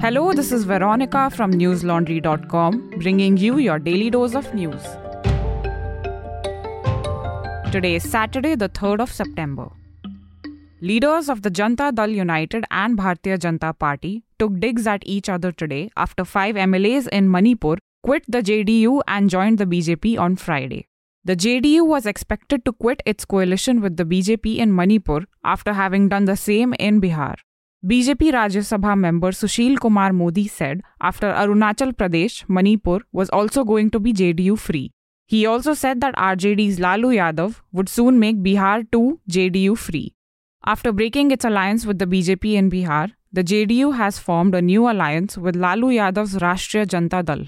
Hello, this is Veronica from newslaundry.com bringing you your daily dose of news. Today is Saturday, the 3rd of September. Leaders of the Janata Dal United and Bharatiya Janata Party took digs at each other today after five MLAs in Manipur quit the JDU and joined the BJP on Friday. The JDU was expected to quit its coalition with the BJP in Manipur after having done the same in Bihar. BJP Rajya Sabha member Sushil Kumar Modi said after Arunachal Pradesh, Manipur was also going to be JDU free. He also said that RJD's Lalu Yadav would soon make Bihar too JDU free. After breaking its alliance with the BJP in Bihar, the JDU has formed a new alliance with Lalu Yadav's Rashtriya Janata Dal.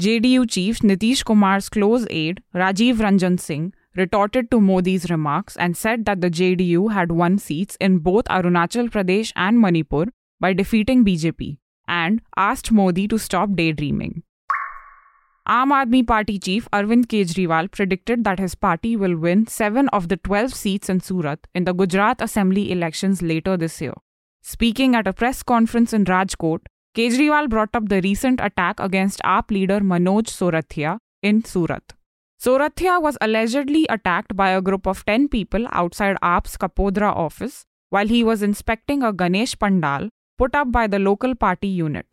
JDU chief Nitish Kumar's close aide, Rajiv Ranjan Singh, retorted to Modi's remarks and said that the JDU had won seats in both Arunachal Pradesh and Manipur by defeating BJP and asked Modi to stop daydreaming. Aam Aadmi Party chief Arvind Kejriwal predicted that his party will win 7 of the 12 seats in Surat in the Gujarat Assembly elections later this year. Speaking at a press conference in Rajkot, Kejriwal brought up the recent attack against AAP leader Manoj Sorathia in Surat. Sorathia was allegedly attacked by a group of 10 people outside AAP's Kapodra office while he was inspecting a Ganesh Pandal put up by the local party unit.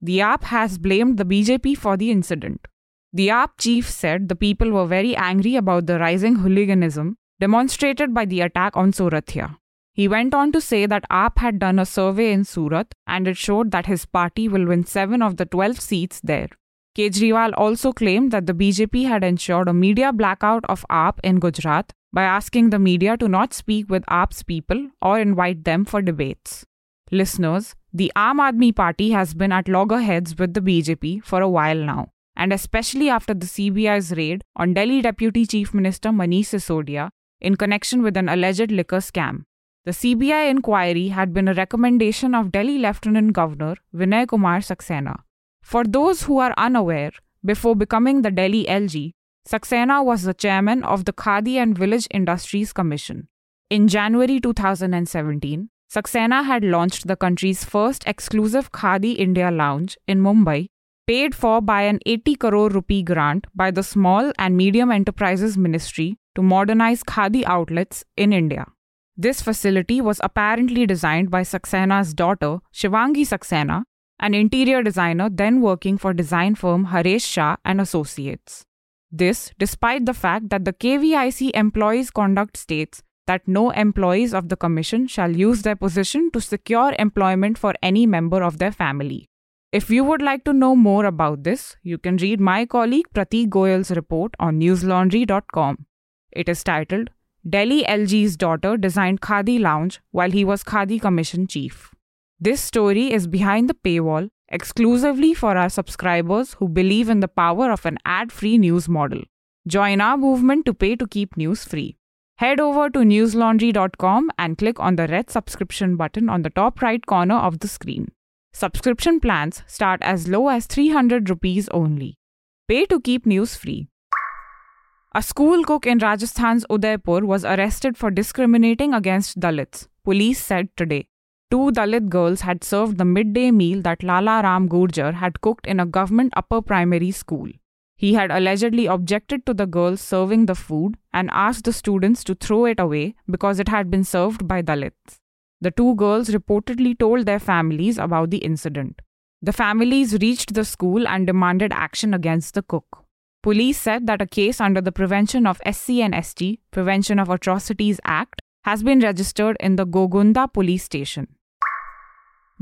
The AAP has blamed the BJP for the incident. The AAP chief said the people were very angry about the rising hooliganism demonstrated by the attack on Sorathia. He went on to say that AAP had done a survey in Surat and it showed that his party will win 7 of the 12 seats there. Kejriwal also claimed that the BJP had ensured a media blackout of AAP in Gujarat by asking the media to not speak with AAP's people or invite them for debates. Listeners, the Aam Aadmi Party has been at loggerheads with the BJP for a while now, and especially after the CBI's raid on Delhi Deputy Chief Minister Manish Sisodia in connection with an alleged liquor scam. The CBI inquiry had been a recommendation of Delhi Lieutenant Governor Vinay Kumar Saxena. For those who are unaware, before becoming the Delhi LG, Saxena was the chairman of the Khadi and Village Industries Commission. In January 2017, Saxena had launched the country's first exclusive Khadi India lounge in Mumbai, paid for by an 80 crore rupee grant by the Small and Medium Enterprises Ministry to modernize Khadi outlets in India. This facility was apparently designed by Saxena's daughter, Shivangi Saxena, an interior designer then working for design firm Haresh Shah and Associates. This, despite the fact that the KVIC Employees Conduct states that no employees of the Commission shall use their position to secure employment for any member of their family. If you would like to know more about this, you can read my colleague Pratik Goyal's report on newslaundry.com. It is titled Delhi LG's daughter designed Khadi Lounge while he was Khadi Commission chief. This story is behind the paywall exclusively for our subscribers who believe in the power of an ad free news model. Join our movement to pay to keep news free. Head over to newslaundry.com and click on the red subscription button on the top right corner of the screen. Subscription plans start as low as 300 rupees only. Pay to keep news free. A school cook in Rajasthan's Udaipur was arrested for discriminating against Dalits, police said today. Two Dalit girls had served the midday meal that Lala Ram Gurjar had cooked in a government upper primary school. He had allegedly objected to the girls serving the food and asked the students to throw it away because it had been served by Dalits. The two girls reportedly told their families about the incident. The families reached the school and demanded action against the cook. Police said that a case under the Prevention of SC and ST Prevention of Atrocities Act has been registered in the Gogunda police station.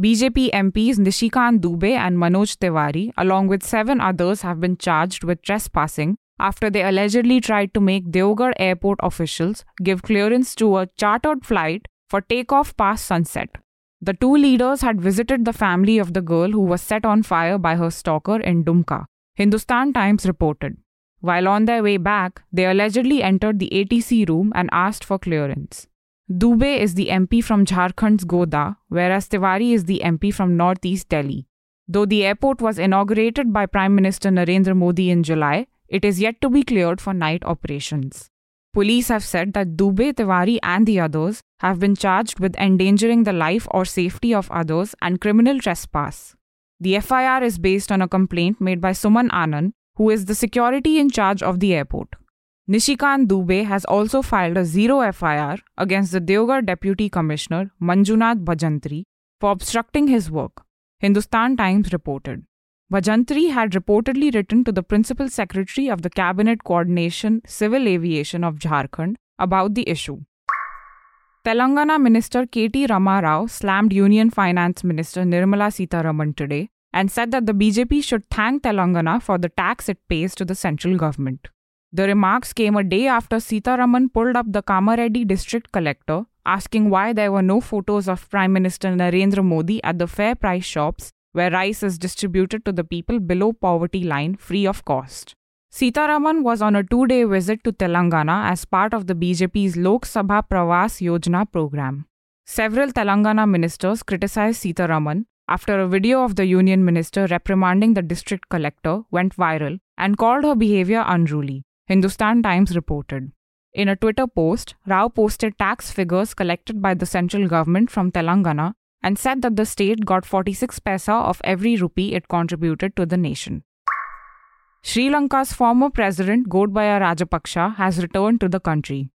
BJP MPs Nishikant Dubey and Manoj Tiwari, along with seven others, have been charged with trespassing after they allegedly tried to make Deoghar airport officials give clearance to a chartered flight for takeoff past sunset. The two leaders had visited the family of the girl who was set on fire by her stalker in Dumka. Hindustan Times reported. While on their way back, they allegedly entered the ATC room and asked for clearance. Dubey is the MP from Jharkhand's Godda, whereas Tiwari is the MP from Northeast Delhi. Though the airport was inaugurated by Prime Minister Narendra Modi in July, it is yet to be cleared for night operations. Police have said that Dubey, Tiwari, and the others have been charged with endangering the life or safety of others and criminal trespass. The FIR is based on a complaint made by Suman Anand, who is the security in charge of the airport. Nishikant Dubey has also filed a zero FIR against the Deoghar Deputy Commissioner Manjunath Bhajantri for obstructing his work, Hindustan Times reported. Bhajantri had reportedly written to the Principal Secretary of the Cabinet Coordination Civil Aviation of Jharkhand about the issue. Telangana Minister K.T. Rama Rao slammed Union Finance Minister Nirmala Sitharaman today and said that the BJP should thank Telangana for the tax it pays to the central government. The remarks came a day after Sitharaman pulled up the Kamareddy district collector, asking why there were no photos of Prime Minister Narendra Modi at the fair price shops where rice is distributed to the people below poverty line free of cost. Sitharaman was on a two day visit to Telangana as part of the BJP's Lok Sabha Pravas Yojana program. Several Telangana ministers criticized Sitharaman after a video of the union minister reprimanding the district collector went viral and called her behavior unruly. Hindustan Times reported. In a Twitter post, Rao posted tax figures collected by the central government from Telangana and said that the state got 46 paisa of every rupee it contributed to the nation. Sri Lanka's former president Gotabaya Rajapaksa has returned to the country.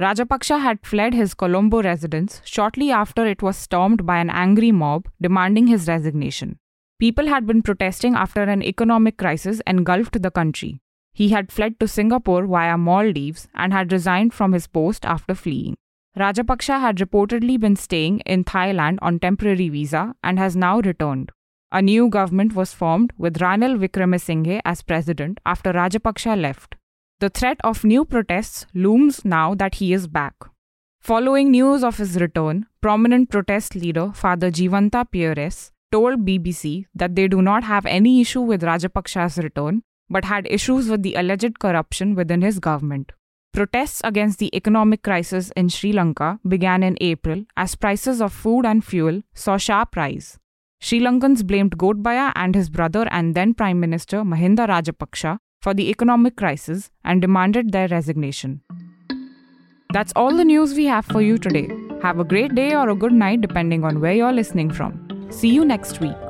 Rajapaksa had fled his Colombo residence shortly after it was stormed by an angry mob demanding his resignation. People had been protesting after an economic crisis engulfed the country. He had fled to Singapore via Maldives and had resigned from his post after fleeing. Rajapaksa had reportedly been staying in Thailand on temporary visa and has now returned. A new government was formed with Ranil Wickremesinghe as president after Rajapaksa left. The threat of new protests looms now that he is back. Following news of his return, prominent protest leader Father Jeevantha Peiris told BBC that they do not have any issue with Rajapaksa's return but had issues with the alleged corruption within his government. Protests against the economic crisis in Sri Lanka began in April as prices of food and fuel saw sharp rise. Sri Lankans blamed Gotabaya and his brother and then Prime Minister Mahinda Rajapaksa for the economic crisis and demanded their resignation. That's all the news we have for you today. Have a great day or a good night depending on where you're listening from. See you next week.